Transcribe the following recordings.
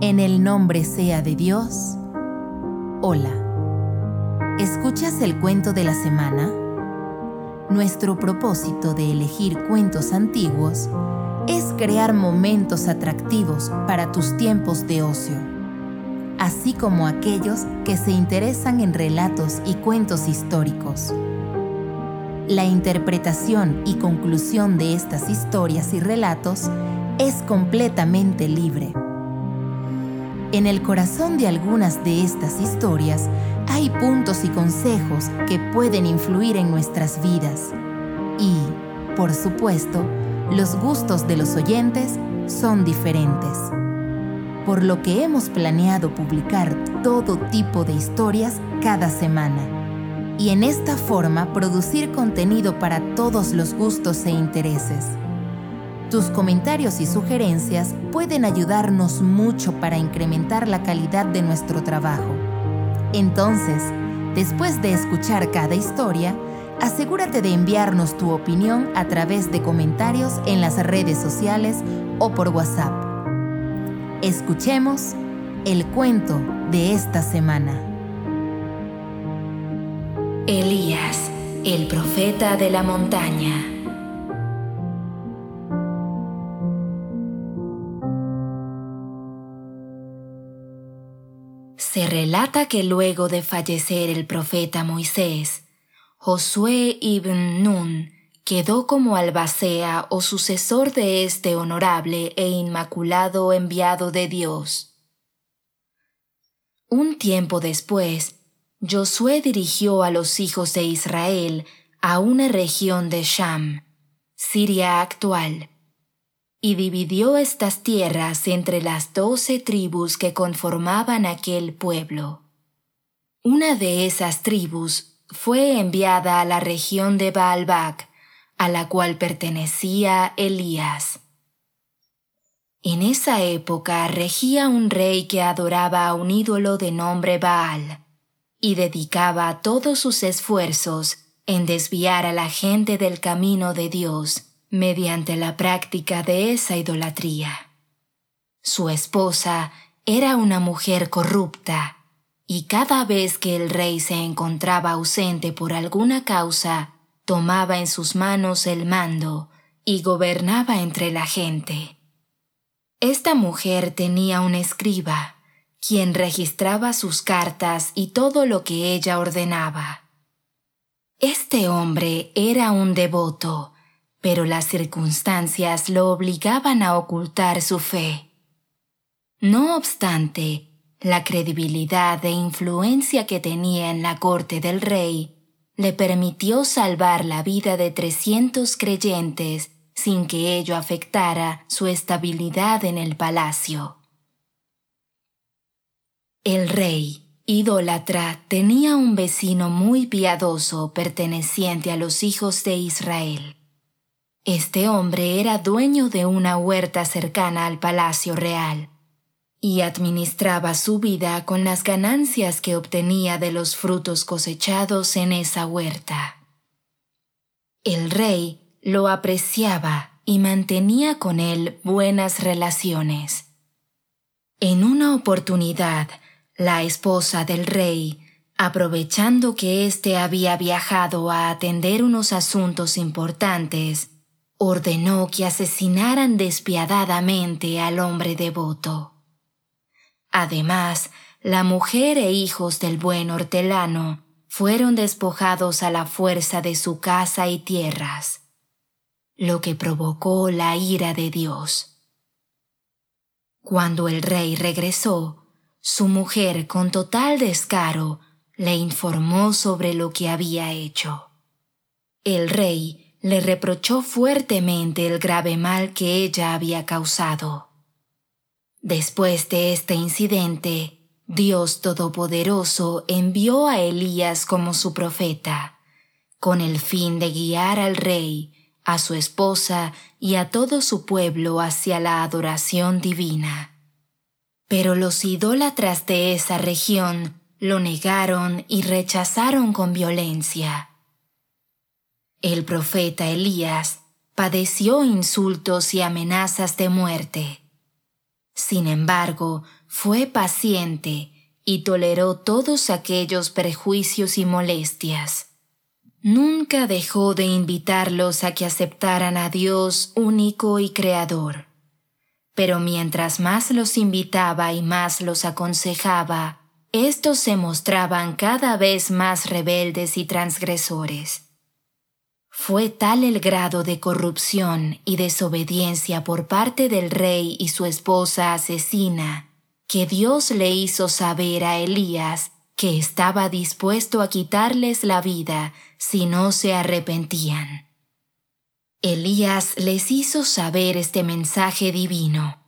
En el nombre sea de Dios. Hola. ¿Escuchas el cuento de la semana? Nuestro propósito de elegir cuentos antiguos es crear momentos atractivos para tus tiempos de ocio, así como aquellos que se interesan en relatos y cuentos históricos. La interpretación y conclusión de estas historias y relatos es completamente libre. En el corazón de algunas de estas historias hay puntos y consejos que pueden influir en nuestras vidas. Y, por supuesto, los gustos de los oyentes son diferentes. Por lo que hemos planeado publicar todo tipo de historias cada semana y en esta forma producir contenido para todos los gustos e intereses. Tus comentarios y sugerencias pueden ayudarnos mucho para incrementar la calidad de nuestro trabajo. Entonces, después de escuchar cada historia, asegúrate de enviarnos tu opinión a través de comentarios en las redes sociales o por WhatsApp. Escuchemos el cuento de esta semana. Elías, el profeta de la montaña. Se relata que luego de fallecer el profeta Moisés, Josué ibn Nun quedó como albacea o sucesor de este honorable e inmaculado enviado de Dios. Un tiempo después, Josué dirigió a los hijos de Israel a una región de Sham, Siria actual, y dividió estas tierras entre las doce tribus que conformaban aquel pueblo. Una de esas tribus fue enviada a la región de Baalbac, a la cual pertenecía Elías. En esa época regía un rey que adoraba a un ídolo de nombre Baal y dedicaba todos sus esfuerzos en desviar a la gente del camino de Dios mediante la práctica de esa idolatría. Su esposa era una mujer corrupta, y cada vez que el rey se encontraba ausente por alguna causa, tomaba en sus manos el mando y gobernaba entre la gente. Esta mujer tenía un escriba, quien registraba sus cartas y todo lo que ella ordenaba. Este hombre era un devoto, pero las circunstancias lo obligaban a ocultar su fe. No obstante, la credibilidad e influencia que tenía en la corte del rey le permitió salvar la vida de trescientos creyentes sin que ello afectara su estabilidad en el palacio. El rey, idólatra, tenía un vecino muy piadoso perteneciente a los hijos de Israel. Este hombre era dueño de una huerta cercana al palacio real y administraba su vida con las ganancias que obtenía de los frutos cosechados en esa huerta. El rey lo apreciaba y mantenía con él buenas relaciones. En una oportunidad, la esposa del rey, aprovechando que éste había viajado a atender unos asuntos importantes, ordenó que asesinaran despiadadamente al hombre devoto. Además, la mujer e hijos del buen hortelano fueron despojados a la fuerza de su casa y tierras, lo que provocó la ira de Dios. Cuando el rey regresó, su mujer, con total descaro, le informó sobre lo que había hecho. El rey le reprochó fuertemente el grave mal que ella había causado. Después de este incidente, Dios Todopoderoso envió a Elías como su profeta, con el fin de guiar al rey, a su esposa y a todo su pueblo hacia la adoración divina. Pero los idólatras de esa región lo negaron y rechazaron con violencia. El profeta Elías padeció insultos y amenazas de muerte. Sin embargo, fue paciente y toleró todos aquellos prejuicios y molestias. Nunca dejó de invitarlos a que aceptaran a Dios único y creador. Pero mientras más los invitaba y más los aconsejaba, estos se mostraban cada vez más rebeldes y transgresores. Fue tal el grado de corrupción y desobediencia por parte del rey y su esposa asesina que Dios le hizo saber a Elías que estaba dispuesto a quitarles la vida si no se arrepentían. Elías les hizo saber este mensaje divino,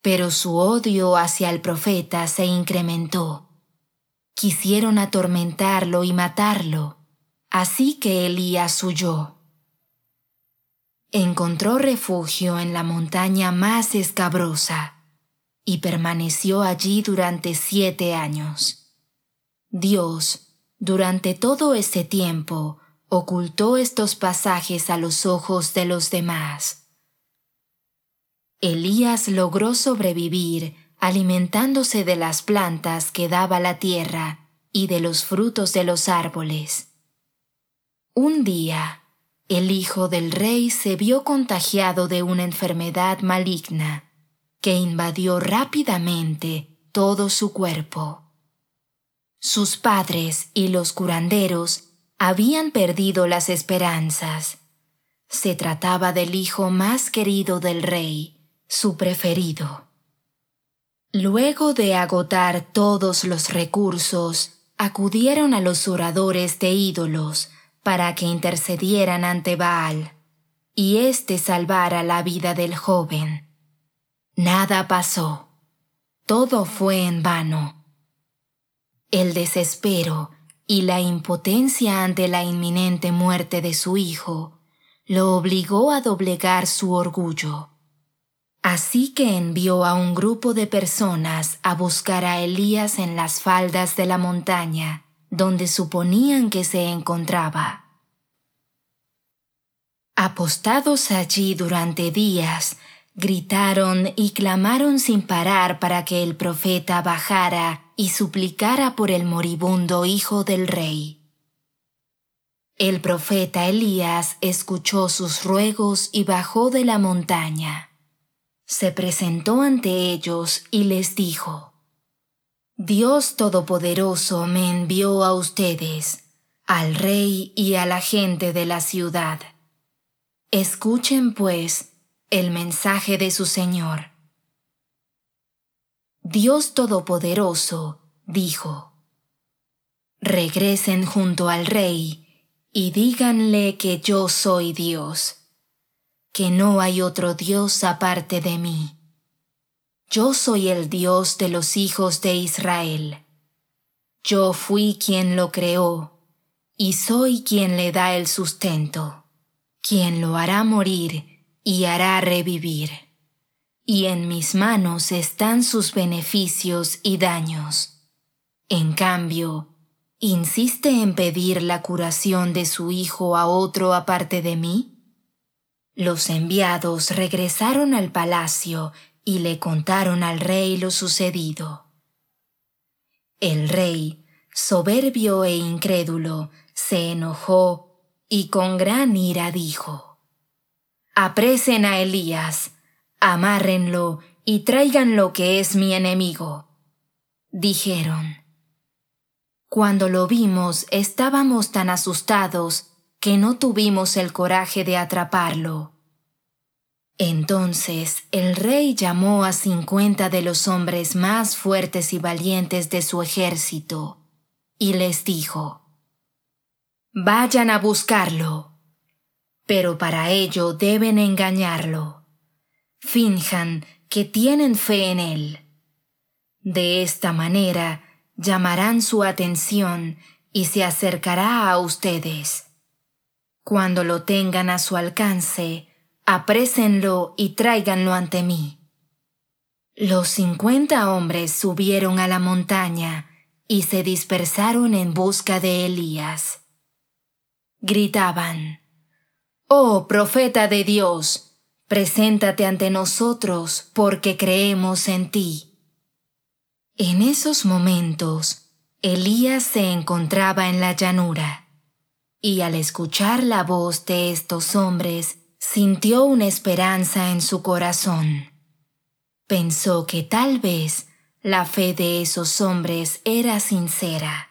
pero su odio hacia el profeta se incrementó. Quisieron atormentarlo y matarlo, así que Elías huyó. Encontró refugio en la montaña más escabrosa y permaneció allí durante siete años. Dios, durante todo ese tiempo, ocultó estos pasajes a los ojos de los demás. Elías logró sobrevivir alimentándose de las plantas que daba la tierra y de los frutos de los árboles. Un día, el hijo del rey se vio contagiado de una enfermedad maligna que invadió rápidamente todo su cuerpo. Sus padres y los curanderos habían perdido las esperanzas. Se trataba del hijo más querido del rey, su preferido. Luego de agotar todos los recursos, acudieron a los oradores de ídolos para que intercedieran ante Baal, y éste salvara la vida del joven. Nada pasó. Todo fue en vano. El desespero y la impotencia ante la inminente muerte de su hijo lo obligó a doblegar su orgullo. Así que envió a un grupo de personas a buscar a Elías en las faldas de la montaña donde suponían que se encontraba. Apostados allí durante días, Gritaron y clamaron sin parar para que el profeta bajara y suplicara por el moribundo hijo del rey. El profeta Elías escuchó sus ruegos y bajó de la montaña. Se presentó ante ellos y les dijo, Dios Todopoderoso me envió a ustedes, al rey y a la gente de la ciudad. Escuchen pues el mensaje de su Señor. Dios Todopoderoso dijo, Regresen junto al Rey y díganle que yo soy Dios, que no hay otro Dios aparte de mí. Yo soy el Dios de los hijos de Israel. Yo fui quien lo creó y soy quien le da el sustento, quien lo hará morir y hará revivir. Y en mis manos están sus beneficios y daños. En cambio, ¿insiste en pedir la curación de su hijo a otro aparte de mí? Los enviados regresaron al palacio y le contaron al rey lo sucedido. El rey, soberbio e incrédulo, se enojó y con gran ira dijo, Apresen a Elías, amárrenlo y traigan lo que es mi enemigo. Dijeron. Cuando lo vimos estábamos tan asustados que no tuvimos el coraje de atraparlo. Entonces el rey llamó a cincuenta de los hombres más fuertes y valientes de su ejército y les dijo, Vayan a buscarlo pero para ello deben engañarlo. Finjan que tienen fe en él. De esta manera llamarán su atención y se acercará a ustedes. Cuando lo tengan a su alcance, aprésenlo y tráiganlo ante mí. Los cincuenta hombres subieron a la montaña y se dispersaron en busca de Elías. Gritaban, Oh profeta de Dios, preséntate ante nosotros porque creemos en ti. En esos momentos, Elías se encontraba en la llanura, y al escuchar la voz de estos hombres, sintió una esperanza en su corazón. Pensó que tal vez la fe de esos hombres era sincera.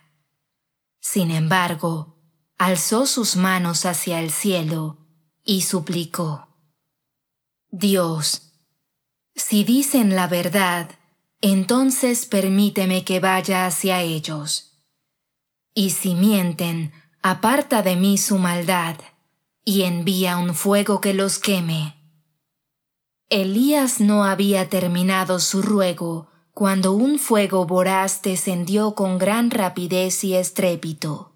Sin embargo, alzó sus manos hacia el cielo y suplicó, Dios, si dicen la verdad, entonces permíteme que vaya hacia ellos. Y si mienten, aparta de mí su maldad y envía un fuego que los queme. Elías no había terminado su ruego cuando un fuego voraz descendió con gran rapidez y estrépito.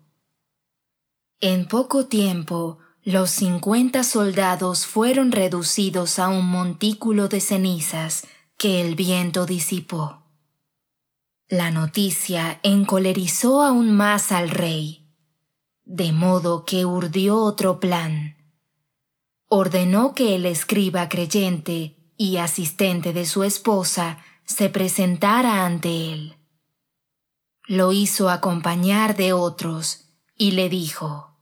En poco tiempo, los cincuenta soldados fueron reducidos a un montículo de cenizas que el viento disipó. La noticia encolerizó aún más al rey de modo que urdió otro plan. Ordenó que el escriba creyente y asistente de su esposa se presentara ante él. Lo hizo acompañar de otros y le dijo,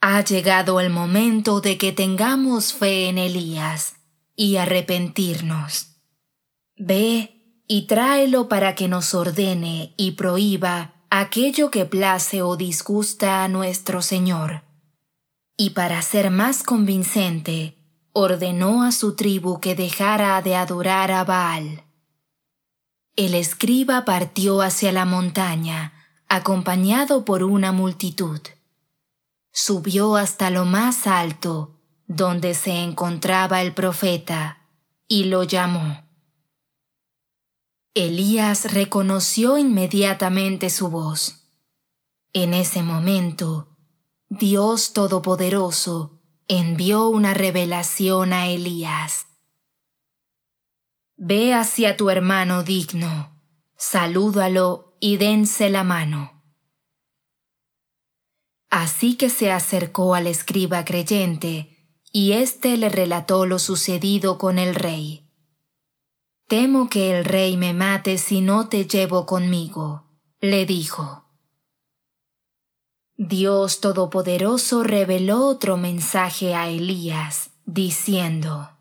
Ha llegado el momento de que tengamos fe en Elías y arrepentirnos. Ve y tráelo para que nos ordene y prohíba aquello que place o disgusta a nuestro Señor. Y para ser más convincente, ordenó a su tribu que dejara de adorar a Baal. El escriba partió hacia la montaña, acompañado por una multitud. Subió hasta lo más alto, donde se encontraba el profeta, y lo llamó. Elías reconoció inmediatamente su voz. En ese momento, Dios Todopoderoso envió una revelación a Elías. Ve hacia tu hermano digno, salúdalo y dense la mano. Así que se acercó al escriba creyente, y éste le relató lo sucedido con el rey. Temo que el rey me mate si no te llevo conmigo, le dijo. Dios Todopoderoso reveló otro mensaje a Elías, diciendo,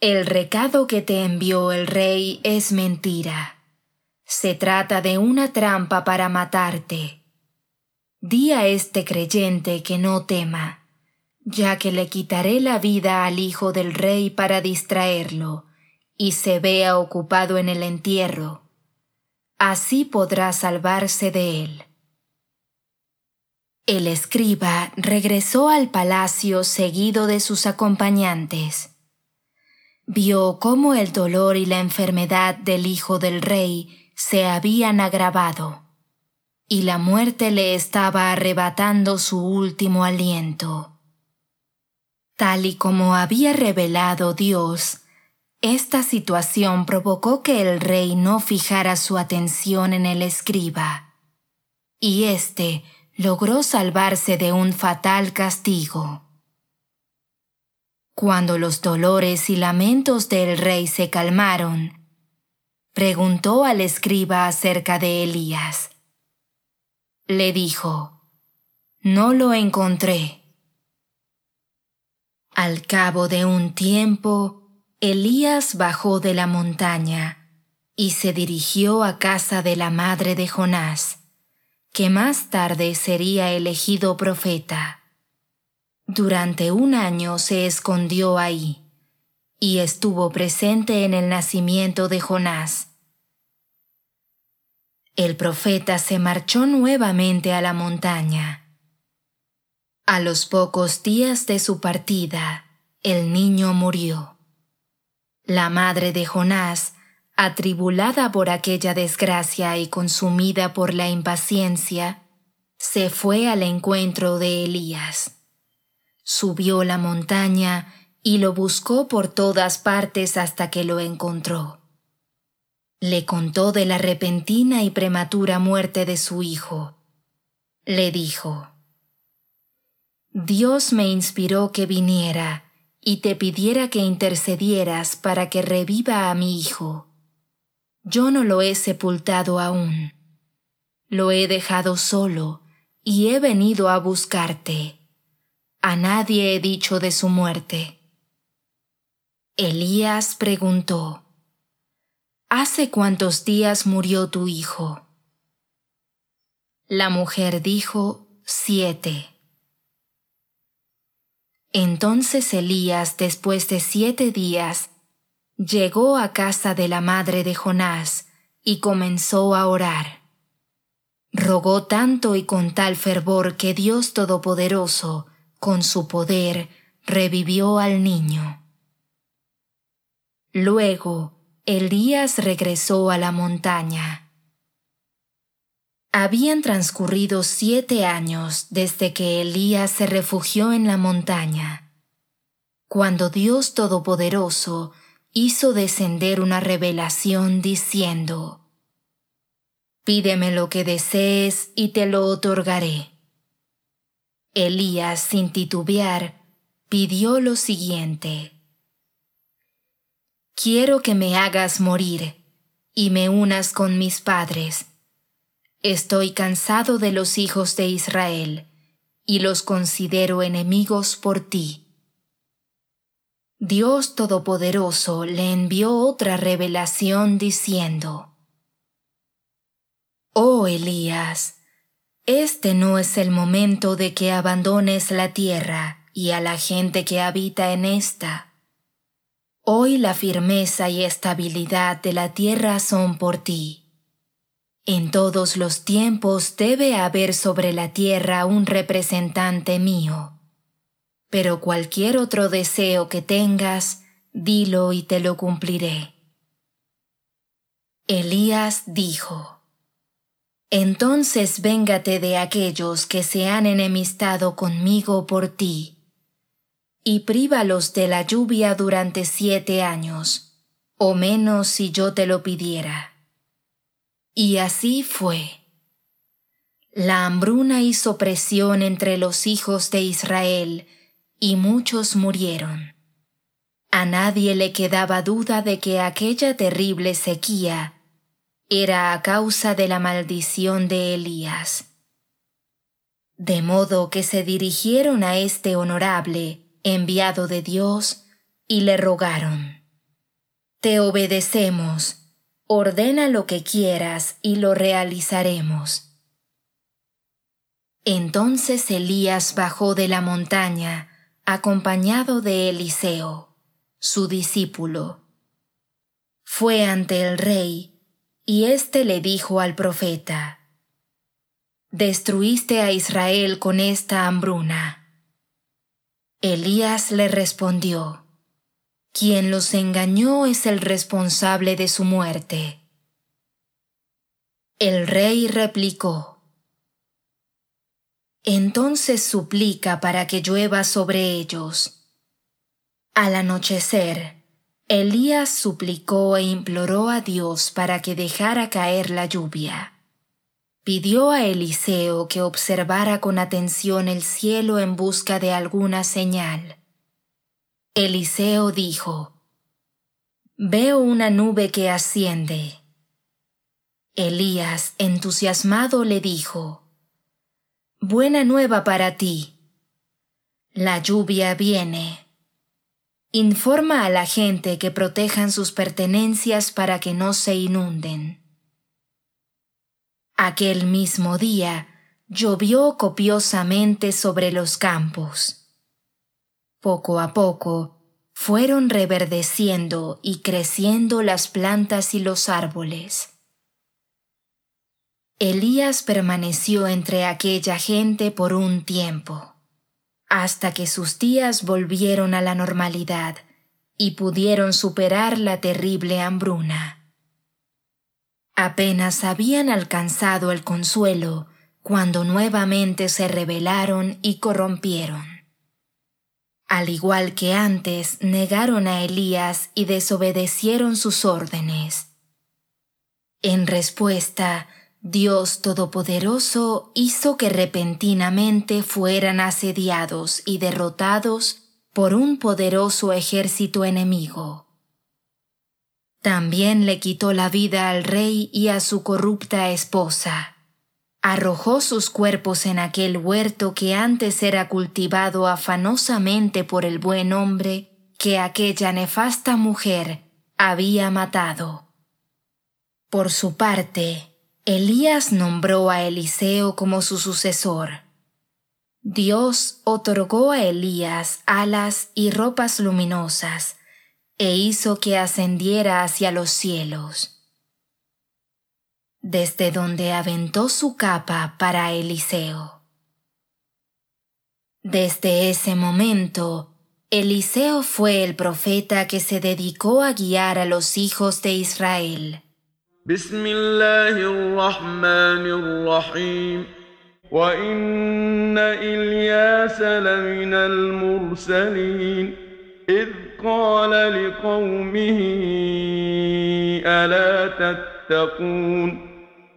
El recado que te envió el rey es mentira. Se trata de una trampa para matarte. Di a este creyente que no tema, ya que le quitaré la vida al hijo del rey para distraerlo y se vea ocupado en el entierro, así podrá salvarse de él. El escriba regresó al palacio seguido de sus acompañantes. Vio cómo el dolor y la enfermedad del hijo del rey se habían agravado, y la muerte le estaba arrebatando su último aliento. Tal y como había revelado Dios, esta situación provocó que el rey no fijara su atención en el escriba, y éste logró salvarse de un fatal castigo. Cuando los dolores y lamentos del rey se calmaron, preguntó al escriba acerca de Elías. Le dijo, No lo encontré. Al cabo de un tiempo, Elías bajó de la montaña y se dirigió a casa de la madre de Jonás, que más tarde sería elegido profeta. Durante un año se escondió ahí y estuvo presente en el nacimiento de Jonás. El profeta se marchó nuevamente a la montaña. A los pocos días de su partida, el niño murió. La madre de Jonás, atribulada por aquella desgracia y consumida por la impaciencia, se fue al encuentro de Elías. Subió la montaña y lo buscó por todas partes hasta que lo encontró. Le contó de la repentina y prematura muerte de su hijo. Le dijo, Dios me inspiró que viniera y te pidiera que intercedieras para que reviva a mi hijo. Yo no lo he sepultado aún. Lo he dejado solo y he venido a buscarte. A nadie he dicho de su muerte. Elías preguntó, ¿Hace cuántos días murió tu hijo? La mujer dijo, siete. Entonces Elías, después de siete días, llegó a casa de la madre de Jonás y comenzó a orar. Rogó tanto y con tal fervor que Dios Todopoderoso, con su poder, revivió al niño. Luego, Elías regresó a la montaña. Habían transcurrido siete años desde que Elías se refugió en la montaña, cuando Dios Todopoderoso hizo descender una revelación diciendo, Pídeme lo que desees y te lo otorgaré. Elías, sin titubear, pidió lo siguiente. Quiero que me hagas morir y me unas con mis padres Estoy cansado de los hijos de Israel, y los considero enemigos por ti. Dios Todopoderoso le envió otra revelación diciendo, Oh Elías, este no es el momento de que abandones la tierra y a la gente que habita en esta. Hoy la firmeza y estabilidad de la tierra son por ti en todos los tiempos debe haber sobre la tierra un representante mío. Pero cualquier otro deseo que tengas, dilo y te lo cumpliré. Elías dijo, Entonces véngate de aquellos que se han enemistado conmigo por ti, y prívalos de la lluvia durante siete años, o menos si yo te lo pidiera. Y así fue. La hambruna hizo presión entre los hijos de Israel, y muchos murieron. A nadie le quedaba duda de que aquella terrible sequía era a causa de la maldición de Elías. De modo que se dirigieron a este honorable, enviado de Dios, y le rogaron, Te obedecemos, ordena lo que quieras y lo realizaremos. Entonces Elías bajó de la montaña, acompañado de Eliseo, su discípulo. Fue ante el rey, y éste le dijo al profeta, Destruiste a Israel con esta hambruna. Elías le respondió, quien los engañó es el responsable de su muerte. El rey replicó, Entonces suplica para que llueva sobre ellos. Al anochecer, Elías suplicó e imploró a Dios para que dejara caer la lluvia. Pidió a Eliseo que observara con atención el cielo en busca de alguna señal. Eliseo dijo, Veo una nube que asciende. Elías, entusiasmado, le dijo, Buena nueva para ti. La lluvia viene. Informa a la gente que protejan sus pertenencias para que no se inunden. Aquel mismo día llovió copiosamente sobre los campos poco a poco, fueron reverdeciendo y creciendo las plantas y los árboles. Elías permaneció entre aquella gente por un tiempo, hasta que sus días volvieron a la normalidad y pudieron superar la terrible hambruna. Apenas habían alcanzado el consuelo cuando nuevamente se rebelaron y corrompieron. Al igual que antes, negaron a Elías y desobedecieron sus órdenes. En respuesta, Dios Todopoderoso hizo que repentinamente fueran asediados y derrotados por un poderoso ejército enemigo. También le quitó la vida al rey y a su corrupta esposa. Arrojó sus cuerpos en aquel huerto que antes era cultivado afanosamente por el buen hombre que aquella nefasta mujer había matado. Por su parte, Elías nombró a Eliseo como su sucesor. Dios otorgó a Elías alas y ropas luminosas, e hizo que ascendiera hacia los cielos Desde donde aventó su capa para Eliseo. Desde ese momento, Eliseo fue el profeta que se dedicó a guiar a los hijos de Israel. بسم الله الرحمن الرحيم وإن إلياس لمن المرسلين إذ قال لقومه ألا تتقون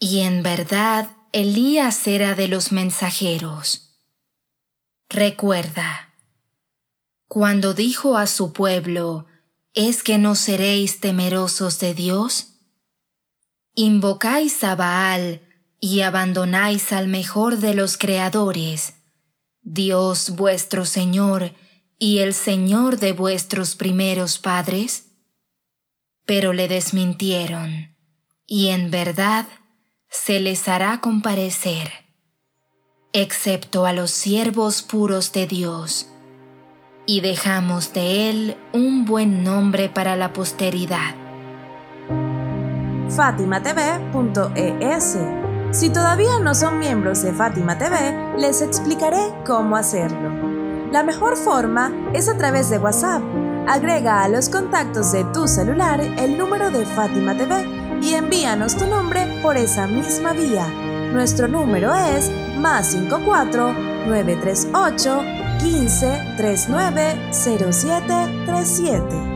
Y en verdad, Elías era de los mensajeros. Recuerda, cuando dijo a su pueblo, ¿es que no seréis temerosos de Dios? Invocáis a Baal y abandonáis al mejor de los creadores, Dios vuestro Señor y el Señor de vuestros primeros padres. Pero le desmintieron, y en verdad se les hará comparecer excepto a los siervos puros de Dios, y dejamos de él un buen nombre para la posteridad. FátimaTV.es Si todavía no son miembros de Fátima TV, les explicaré cómo hacerlo. La mejor forma es a través de WhatsApp. Agrega a los contactos de tu celular el número de Fátima TV y envíanos tu nombre por esa misma vía. Nuestro número es más 54 938 15 39 07 37.